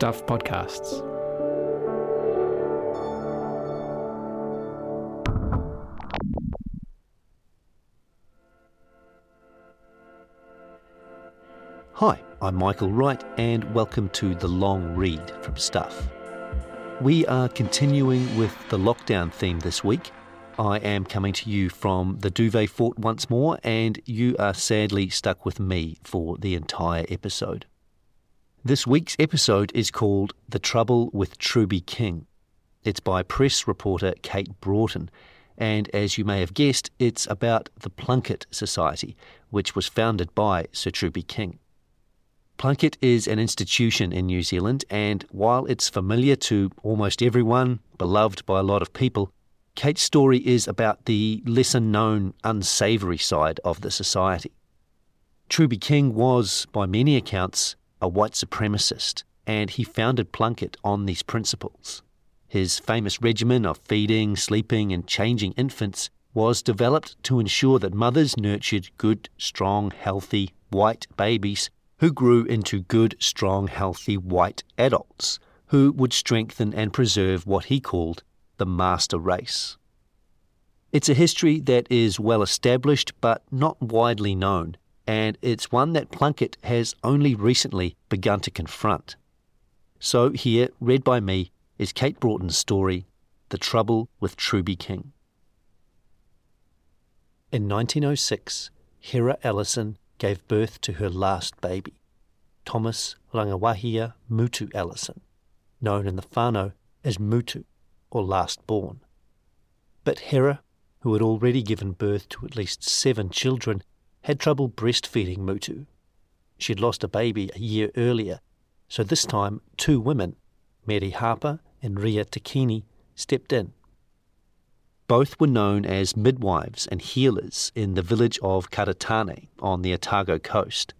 Stuff Podcasts. Hi, I'm Michael Wright, and welcome to The Long Read from Stuff. We are continuing with the lockdown theme this week. I am coming to you from the Duvet Fort once more, and you are sadly stuck with me for the entire episode. This week's episode is called The Trouble with Truby King. It's by press reporter Kate Broughton, and as you may have guessed, it's about the Plunket Society, which was founded by Sir Truby King. Plunket is an institution in New Zealand, and while it's familiar to almost everyone, beloved by a lot of people, Kate's story is about the lesser known, unsavoury side of the society. Truby King was, by many accounts, a white supremacist, and he founded Plunket on these principles. His famous regimen of feeding, sleeping, and changing infants was developed to ensure that mothers nurtured good, strong, healthy, white babies who grew into good, strong, healthy white adults who would strengthen and preserve what he called the master race. It's a history that is well established but not widely known, and it's one that Plunket has only recently begun to confront. So, here, read by me, is Kate Broughton's story The Trouble with Truby King. In 1906, Hera Ellison gave birth to her last baby, Thomas Rangawahia Mutu Ellison, known in the whānau as Mutu, or last born. But Hera, who had already given birth to at least seven children, had trouble breastfeeding Mutu. She'd lost a baby a year earlier, so this time two women, Mary Harper and Ria Takini, stepped in. Both were known as midwives and healers in the village of Karitane on the Otago coast.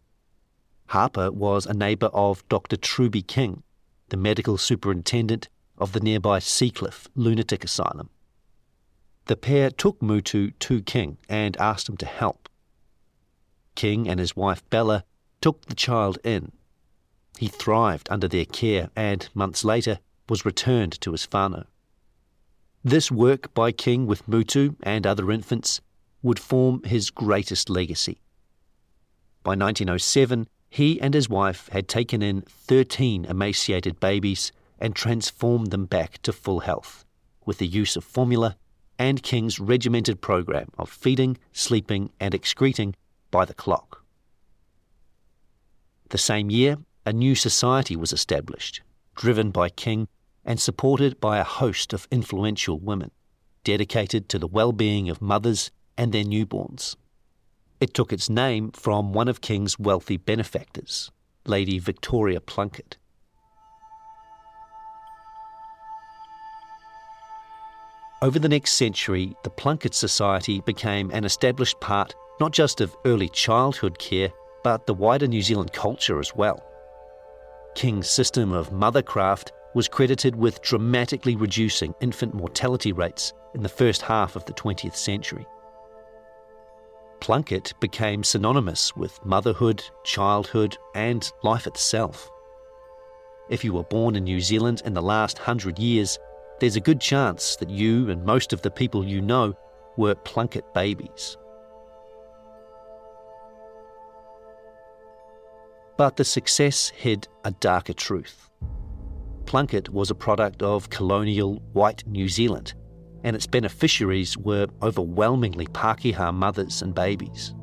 Harper was a neighbour of Dr. Truby King, the medical superintendent of the nearby Seacliff Lunatic Asylum. The pair took Mutu to King and asked him to help. King and his wife Bella took the child in. He thrived under their care and, months later, was returned to his whānau. This work by King with Mutu and other infants would form his greatest legacy. By 1907, he and his wife had taken in 13 emaciated babies and transformed them back to full health with the use of formula and King's regimented program of feeding, sleeping, and excreting by the clock. The same year, a new society was established, driven by King and supported by a host of influential women, dedicated to the well being of mothers and their newborns. It took its name from one of King's wealthy benefactors, Lady Victoria Plunket. Over the next century, the Plunket Society became an established part not just of early childhood care, but the wider New Zealand culture as well. King's system of mothercraft was credited with dramatically reducing infant mortality rates in the first half of the 20th century. Plunket became synonymous with motherhood, childhood, and life itself. If you were born in New Zealand in the last hundred years, there's a good chance that you and most of the people you know were Plunket babies. But the success hid a darker truth. Plunket was a product of colonial white New Zealand, and its beneficiaries were overwhelmingly Pākehā mothers and babies.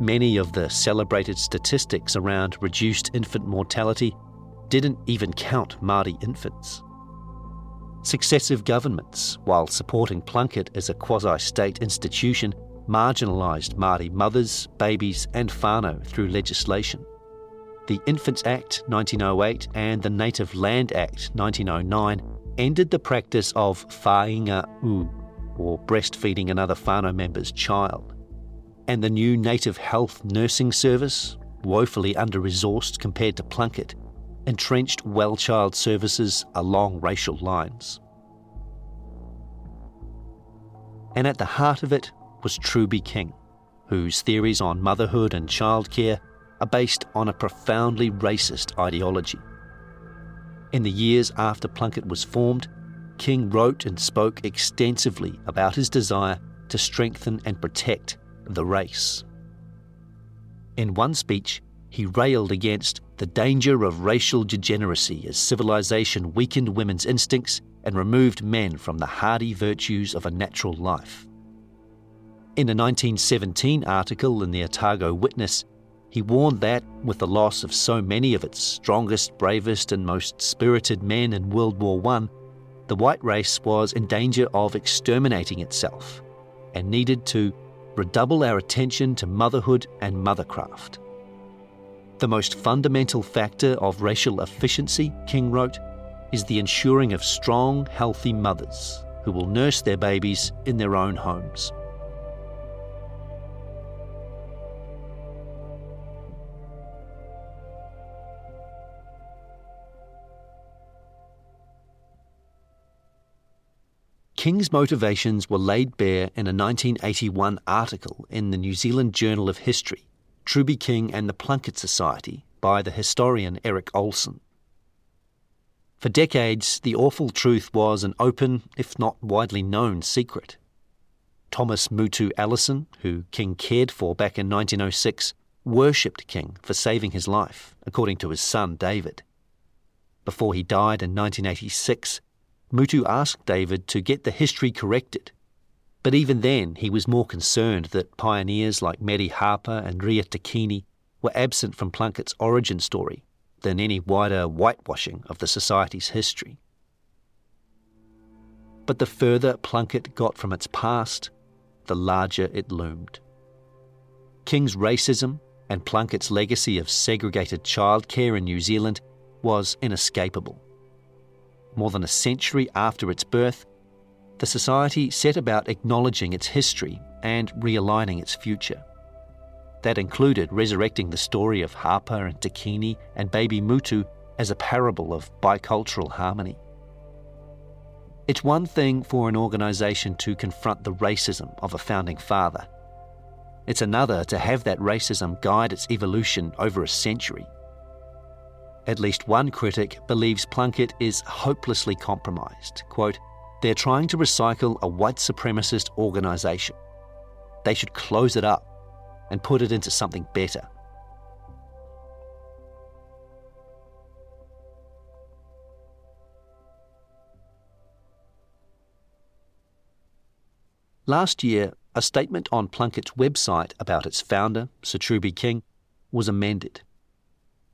Many of the celebrated statistics around reduced infant mortality didn't even count Māori infants. Successive governments, while supporting Plunket as a quasi state institution, marginalised Māori mothers, babies, and whānau through legislation the Infants Act 1908 and the Native Land Act 1909 ended the practice of whāngai u, or breastfeeding another whānau member's child. And the new Native Health Nursing Service, woefully under resourced compared to Plunket, entrenched well child services along racial lines. And at the heart of it was Truby King, whose theories on motherhood and childcare are based on a profoundly racist ideology. In the years after Plunket was formed, King wrote and spoke extensively about his desire to strengthen and protect the race. In one speech, he railed against the danger of racial degeneracy as civilization weakened women's instincts and removed men from the hardy virtues of a natural life. In a 1917 article in the Otago Witness, he warned that, with the loss of so many of its strongest, bravest, and most spirited men in World War I, the white race was in danger of exterminating itself and needed to redouble our attention to motherhood and mothercraft. The most fundamental factor of racial efficiency, King wrote, is the ensuring of strong, healthy mothers who will nurse their babies in their own homes. King's motivations were laid bare in a 1981 article in the New Zealand Journal of History, Truby King and the Plunket Society, by the historian Erik Olssen. For decades, the awful truth was an open, if not widely known, secret. Thomas Mutu Ellison, who King cared for back in 1906, worshipped King for saving his life, according to his son David. Before he died in 1986, Mutu asked David to get the history corrected. But even then, he was more concerned that pioneers like Mary Harper and Ria Takini were absent from Plunket's origin story than any wider whitewashing of the society's history. But the further Plunket got from its past, the larger it loomed. King's racism and Plunket's legacy of segregated childcare in New Zealand was inescapable more than a century after its birth, the Society set about acknowledging its history and realigning its future. That included resurrecting the story of Harper and Takini and baby Mutu as a parable of bicultural harmony. It's one thing for an organisation to confront the racism of a founding father. It's another to have that racism guide its evolution over a century. At least one critic believes Plunket is hopelessly compromised. Quote, they're trying to recycle a white supremacist organisation. They should close it up and put it into something better. Last year, a statement on Plunket's website about its founder, Sir Truby King, was amended.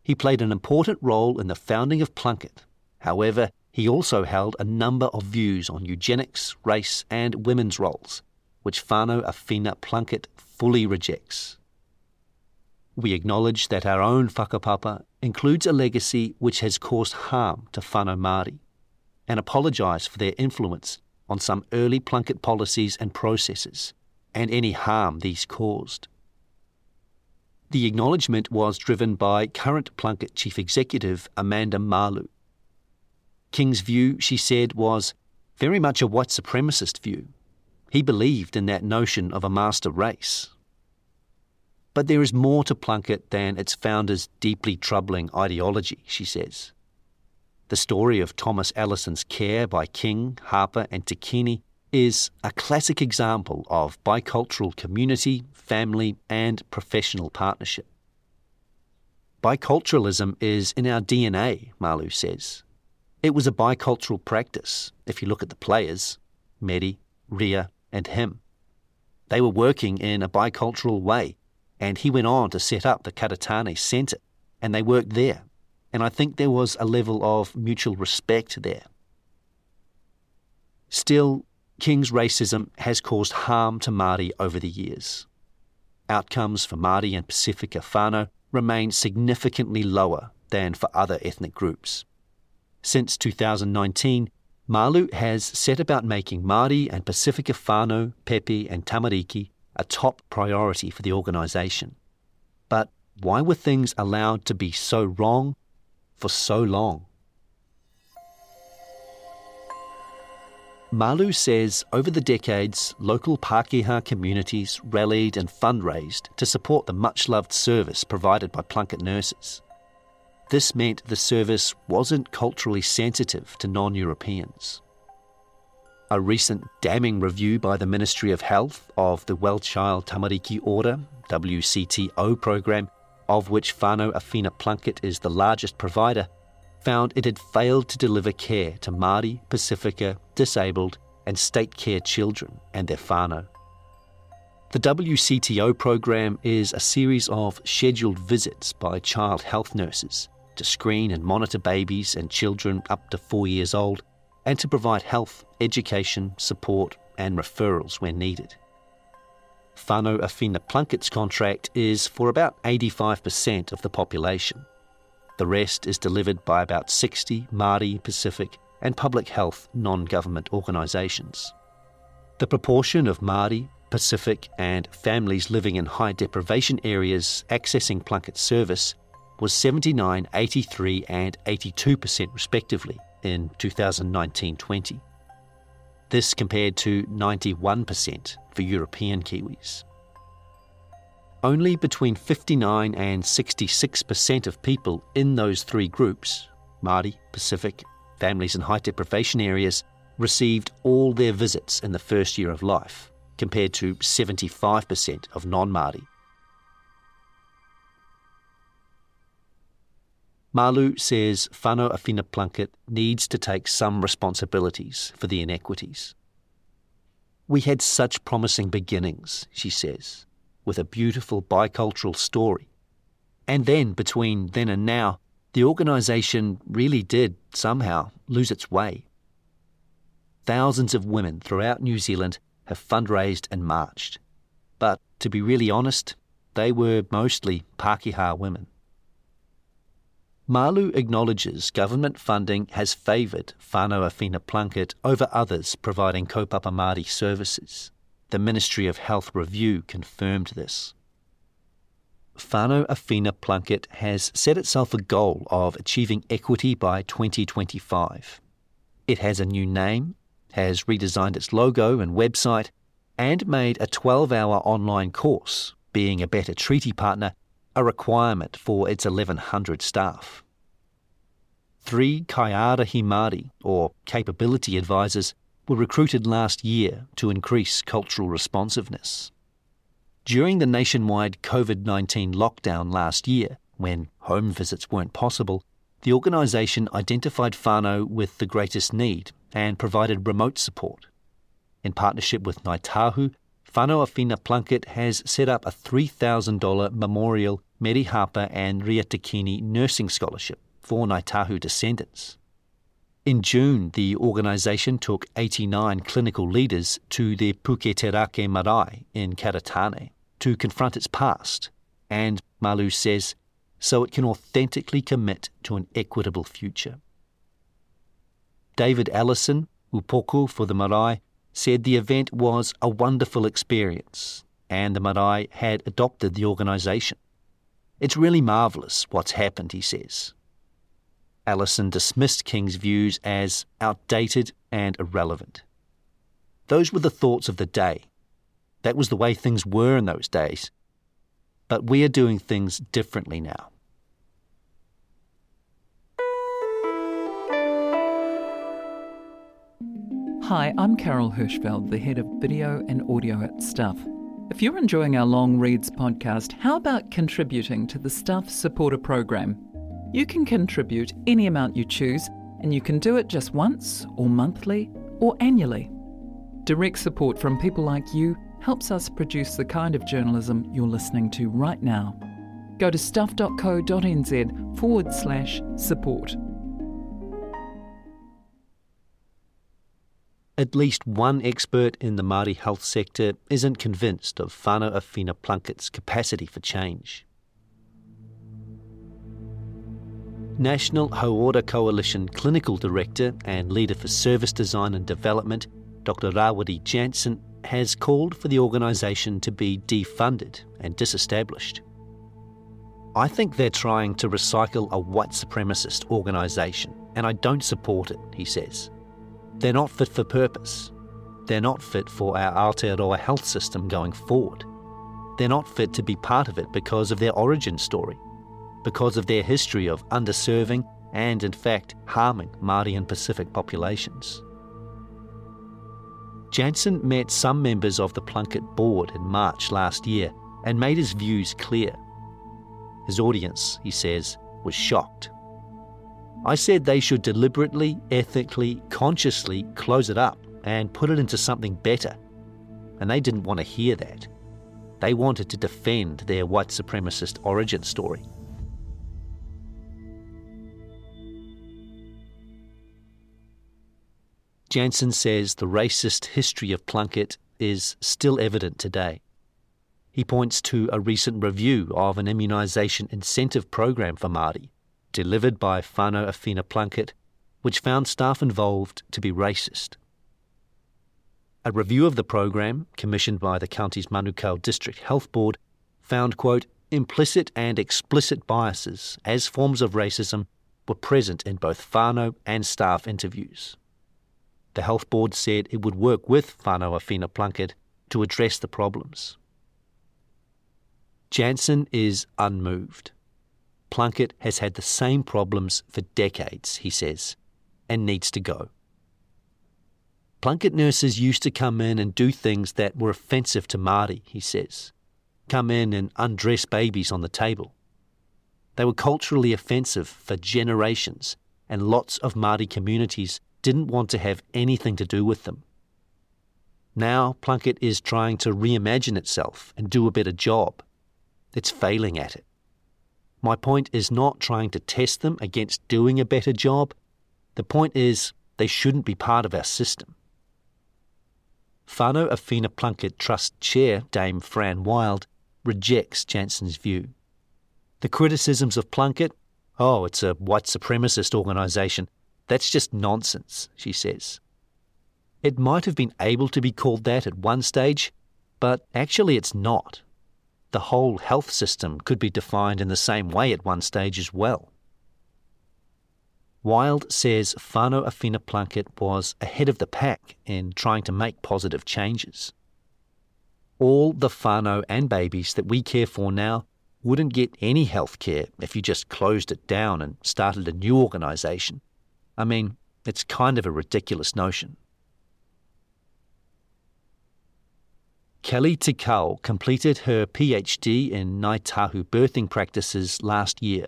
He played an important role in the founding of Plunket. However, he also held a number of views on eugenics, race, and women's roles, which Whānau Awhina Plunket fully rejects. We acknowledge that our own whakapapa includes a legacy which has caused harm to whānau Māori, and apologise for their influence on some early Plunket policies and processes, and any harm these caused. The acknowledgement was driven by current Plunket Chief Executive Amanda Malu. King's view, she said, was very much a white supremacist view. He believed in that notion of a master race. But there is more to Plunket than its founder's deeply troubling ideology, she says. The story of Thomas Ellison's care by King, Harper, and Takini is a classic example of bicultural community, family, and professional partnership. Biculturalism is in our DNA, Malu says. It was a bicultural practice, if you look at the players, Medi, Ria, and him. They were working in a bicultural way, and he went on to set up the Karitane Centre, and they worked there. And I think there was a level of mutual respect there. Still, King's racism has caused harm to Māori over the years. Outcomes for Māori and Pacifica whānau remain significantly lower than for other ethnic groups. Since 2019, Malu has set about making Māori and Pacifica whānau, Pepe and Tamariki a top priority for the organisation. But why were things allowed to be so wrong for so long? Malu says over the decades, local Pākehā communities rallied and fundraised to support the much loved service provided by Plunket nurses. this meant the service wasn't culturally sensitive to non Europeans. A recent damning review by the Ministry of Health of the Well-Child Tamariki Ora, WCTO program, of which Whānau Awhina Plunket is the largest provider, found it had failed to deliver care to Māori, Pacifica, disabled, and state care children and their whānau. The WCTO program is a series of scheduled visits by child health nurses to screen and monitor babies and children up to four years old and to provide health, education, support, and referrals when needed. Whānau Awhina Plunket's contract is for about 85% of the population. The rest is delivered by about 60 Māori, Pacific, and public health non government organisations. The proportion of Māori, Pacific, and families living in high deprivation areas accessing Plunket service was 79, 83, and 82% respectively in 2019 20. This compared to 91% for European Kiwis. Only between 59 and 66% of people in those three groups Māori, Pacific, families in high deprivation areas received all their visits in the first year of life, compared to 75% of non Māori. Malu says Whānau Awhina Plunket needs to take some responsibilities for the inequities. We had such promising beginnings, she says, with a beautiful bicultural story. And then, between then and now, the organisation really did, somehow, lose its way. Thousands of women throughout New Zealand have fundraised and marched. But to be really honest, they were mostly Pākehā women. Malu acknowledges government funding has favoured Whānau Awhina Plunket over others providing kaupapa Māori services. The Ministry of Health review confirmed this. Whānau Awhina Plunket has set itself a goal of achieving equity by 2025. It has a new name, has redesigned its logo and website, and made a 12 hour online course, being a better treaty partner, a requirement for its 1,100 staff. Three Kaiarahi Māori, or capability advisors, were recruited last year to increase cultural responsiveness. During the nationwide COVID 19 lockdown last year, when home visits weren't possible, the organisation identified whānau with the greatest need and provided remote support. In partnership with Ngāi Tahu, Awhina Plunket has set up a $3,000 memorial Mary Harper and Ria Takini nursing scholarship for Ngāi Tahu descendants. In June, the organisation took 89 clinical leaders to the Puketeraki Marae in Karitane to confront its past, and Malu says, so it can authentically commit to an equitable future. David Ellison, Upoko for the Marae, said the event was a wonderful experience and the Marae had adopted the organisation. It's really marvellous what's happened, he says. Ellison dismissed King's views as outdated and irrelevant. Those were the thoughts of the day. That was the way things were in those days. But we are doing things differently now. Hi, I'm Carol Hirschfeld, the head of video and audio at Stuff. If you're enjoying our Long Reads podcast, how about contributing to the Stuff supporter program? You can contribute any amount you choose, and you can do it just once, or monthly, or annually. Direct support from people like you helps us produce the kind of journalism you're listening to right now. Go to stuff.co.nz forward slash support. At least one expert in the Māori health sector isn't convinced of Whānau Awhina Plunket's capacity for change. National Hauora Coalition Clinical Director and Leader for Service Design and Development, Dr. Rawiri Jansen, has called for the organisation to be defunded and disestablished. I think they're trying to recycle a white supremacist organisation, and I don't support it, he says. They're not fit for purpose. They're not fit for our Aotearoa health system going forward. They're not fit to be part of it because of their origin story. Because of their history of underserving and, in fact, harming Māori and Pacific populations. Jansen met some members of the Plunket board in March last year and made his views clear. His audience, he says, was shocked. I said they should deliberately, ethically, consciously close it up and put it into something better. And they didn't want to hear that. They wanted to defend their white supremacist origin story. Jansen says the racist history of Plunket is still evident today. He points to a recent review of an immunisation incentive program for Māori, delivered by Whānau Awhina Plunket, which found staff involved to be racist. A review of the program, commissioned by the Counties Manukau District Health Board, found, quote, implicit and explicit biases as forms of racism were present in both whānau and staff interviews. The health board said it would work with Whānau Awhina Plunket to address the problems. Jansen is unmoved. Plunket has had the same problems for decades, he says, and needs to go. Plunket nurses used to come in and do things that were offensive to Māori, he says. Come in and undress babies on the table. They were culturally offensive for generations, and lots of Māori communities didn't want to have anything to do with them. Now Plunket is trying to reimagine itself and do a better job. It's failing at it. My point is not trying to test them against doing a better job. The point is they shouldn't be part of our system. Whānau Awhina Plunket Trust Chair Dame Fran Wilde rejects Jansen's view. The criticisms of Plunket, oh, it's a white supremacist organisation, that's just nonsense, she says. It might have been able to be called that at one stage, but actually it's not. The whole health system could be defined in the same way at one stage as well. Wilde says Whānau Awhina Plunket was ahead of the pack in trying to make positive changes. All the whānau and babies that we care for now wouldn't get any health care if you just closed it down and started a new organisation. I mean, it's kind of a ridiculous notion. Kelly Tikao completed her PhD in Ngāi Tahu birthing practices last year.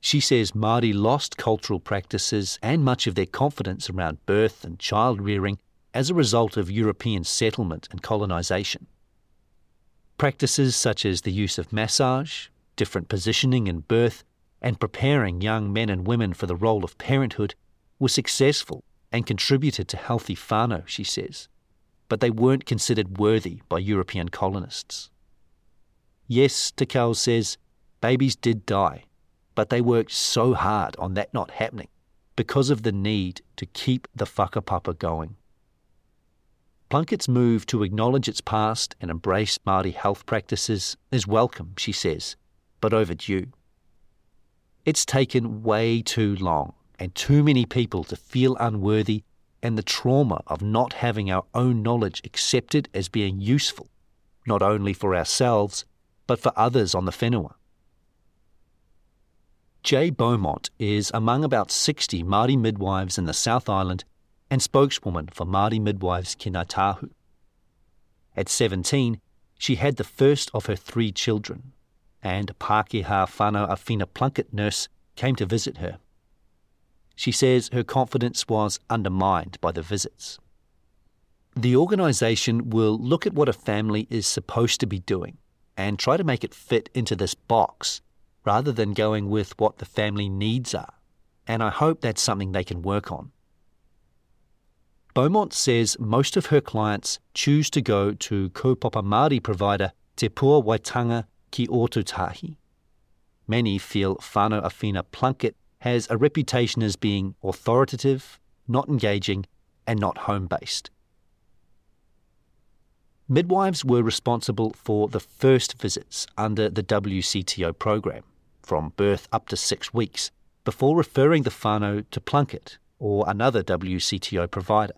She says Māori lost cultural practices and much of their confidence around birth and child rearing as a result of European settlement and colonisation. Practices such as the use of massage, different positioning in birth, and preparing young men and women for the role of parenthood were successful and contributed to healthy whānau, she says, but they weren't considered worthy by European colonists. Yes, Tikao says, babies did die, but they worked so hard on that not happening because of the need to keep the whakapapa going. Plunket's move to acknowledge its past and embrace Māori health practices is welcome, she says, but overdue. It's taken way too long and too many people to feel unworthy and the trauma of not having our own knowledge accepted as being useful, not only for ourselves, but for others on the whenua. Jay Beaumont is among about 60 Māori midwives in the South Island and spokeswoman for Māori Midwives Ki Ngāi Tahu. At 17, she had the first of her three children, and Pākehā Whānau Awhina Plunket nurse came to visit her. She says her confidence was undermined by the visits. The organisation will look at what a family is supposed to be doing and try to make it fit into this box rather than going with what the family needs are. And I hope that's something they can work on. Beaumont says most of her clients choose to go to kaupapa Māori provider Te Puawaitanga ki Ōtautahi. Many feel Whānau Awhina Plunket has a reputation as being authoritative, not engaging, and not home based. Midwives were responsible for the first visits under the WCTO program from birth up to six weeks before referring the whānau to Plunket or another WCTO provider.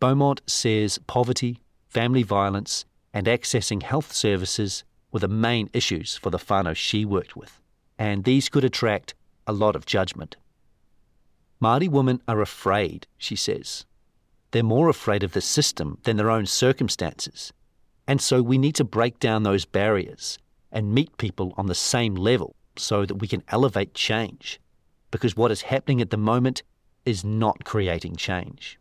Beaumont says poverty, family violence, and accessing health services were the main issues for the whānau she worked with. and these could attract a lot of judgment. Māori women are afraid, she says. They're more afraid of the system than their own circumstances. And so we need to break down those barriers and meet people on the same level so that we can elevate change. Because what is happening at the moment is not creating change.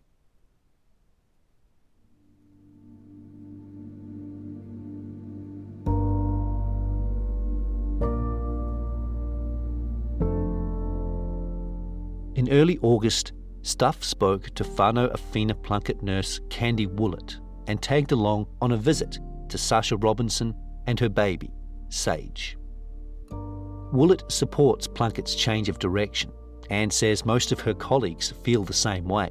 In early August, Stuff spoke to whānau Awhina Plunket nurse Candy Woollett and tagged along on a visit to Sasha Robinson and her baby, Sage. Woollett supports Plunket's change of direction and says most of her colleagues feel the same way.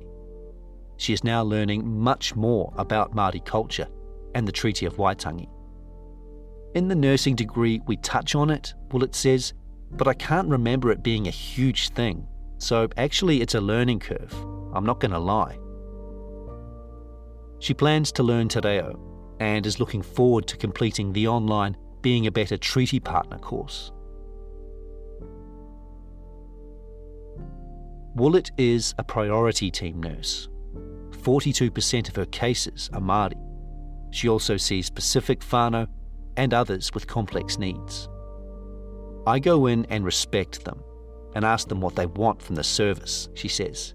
She is now learning much more about Māori culture and the Treaty of Waitangi. In the nursing degree, we touch on it, Woollett says, but I can't remember it being a huge thing so actually, it's a learning curve. I'm not going to lie. She plans to learn Te Reo and is looking forward to completing the online Being a Better Treaty Partner course. Woollett is a priority team nurse. 42% of her cases are Māori. She also sees Pacific whānau and others with complex needs. I go in and respect them and ask them what they want from the service, she says.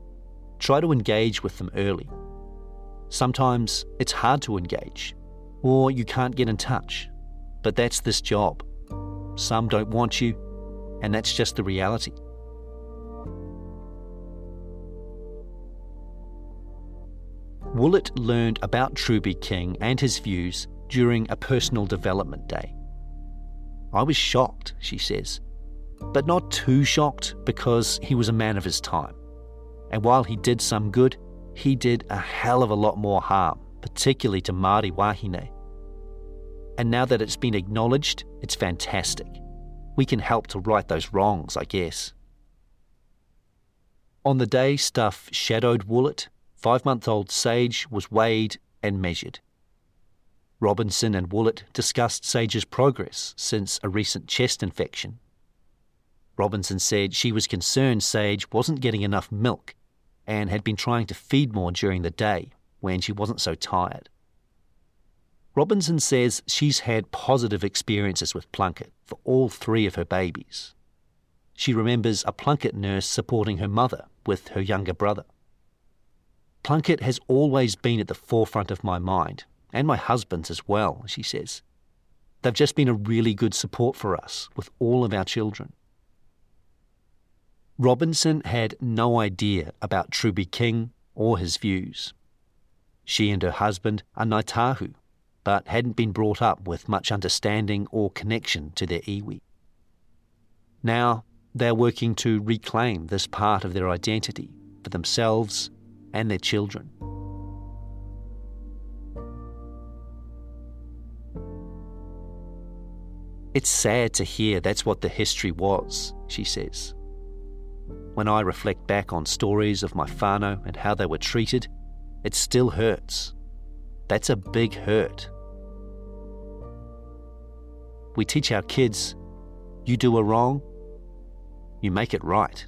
Try to engage with them early. Sometimes it's hard to engage, or you can't get in touch, but that's this job. Some don't want you, and that's just the reality. Woollett learned about Truby King and his views during a personal development day. I was shocked, she says, but not too shocked because he was a man of his time. And while he did some good, he did a hell of a lot more harm, particularly to Māori Wahine. And now that it's been acknowledged, it's fantastic. We can help to right those wrongs, I guess. On the day Stuff shadowed Woollett, five month old Sage was weighed and measured. Robinson and Woollett discussed Sage's progress since a recent chest infection Robinson said she was concerned Sage wasn't getting enough milk and had been trying to feed more during the day when she wasn't so tired. Robinson says she's had positive experiences with Plunket for all three of her babies. She remembers a Plunket nurse supporting her mother with her younger brother. Plunket has always been at the forefront of my mind, and my husband's as well, she says. They've just been a really good support for us with all of our children. Robinson had no idea about Truby King or his views. She and her husband are Ngāi Tahu, but hadn't been brought up with much understanding or connection to their iwi. Now they're working to reclaim this part of their identity for themselves and their children. It's sad to hear that's what the history was, she says. When I reflect back on stories of my whānau and how they were treated, it still hurts. That's a big hurt. We teach our kids you do a wrong, you make it right.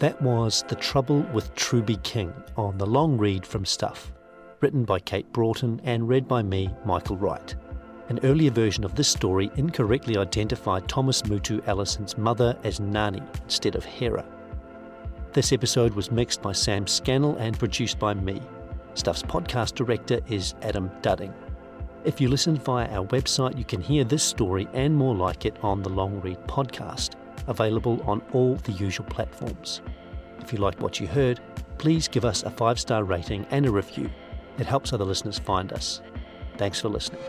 That was The Trouble with Truby King on the long read from Stuff, written by Kate Broughton and read by me, Michael Wright. An earlier version of this story incorrectly identified Thomas Mutu Ellison's mother as Nani instead of Hera. This episode was mixed by Sam Scannell and produced by me. Stuff's podcast director is Adam Dudding. If you listen via our website, you can hear this story and more like it on the Long Read podcast available on all the usual platforms. If you liked what you heard, please give us a five star rating and a review. It helps other listeners find us. Thanks for listening.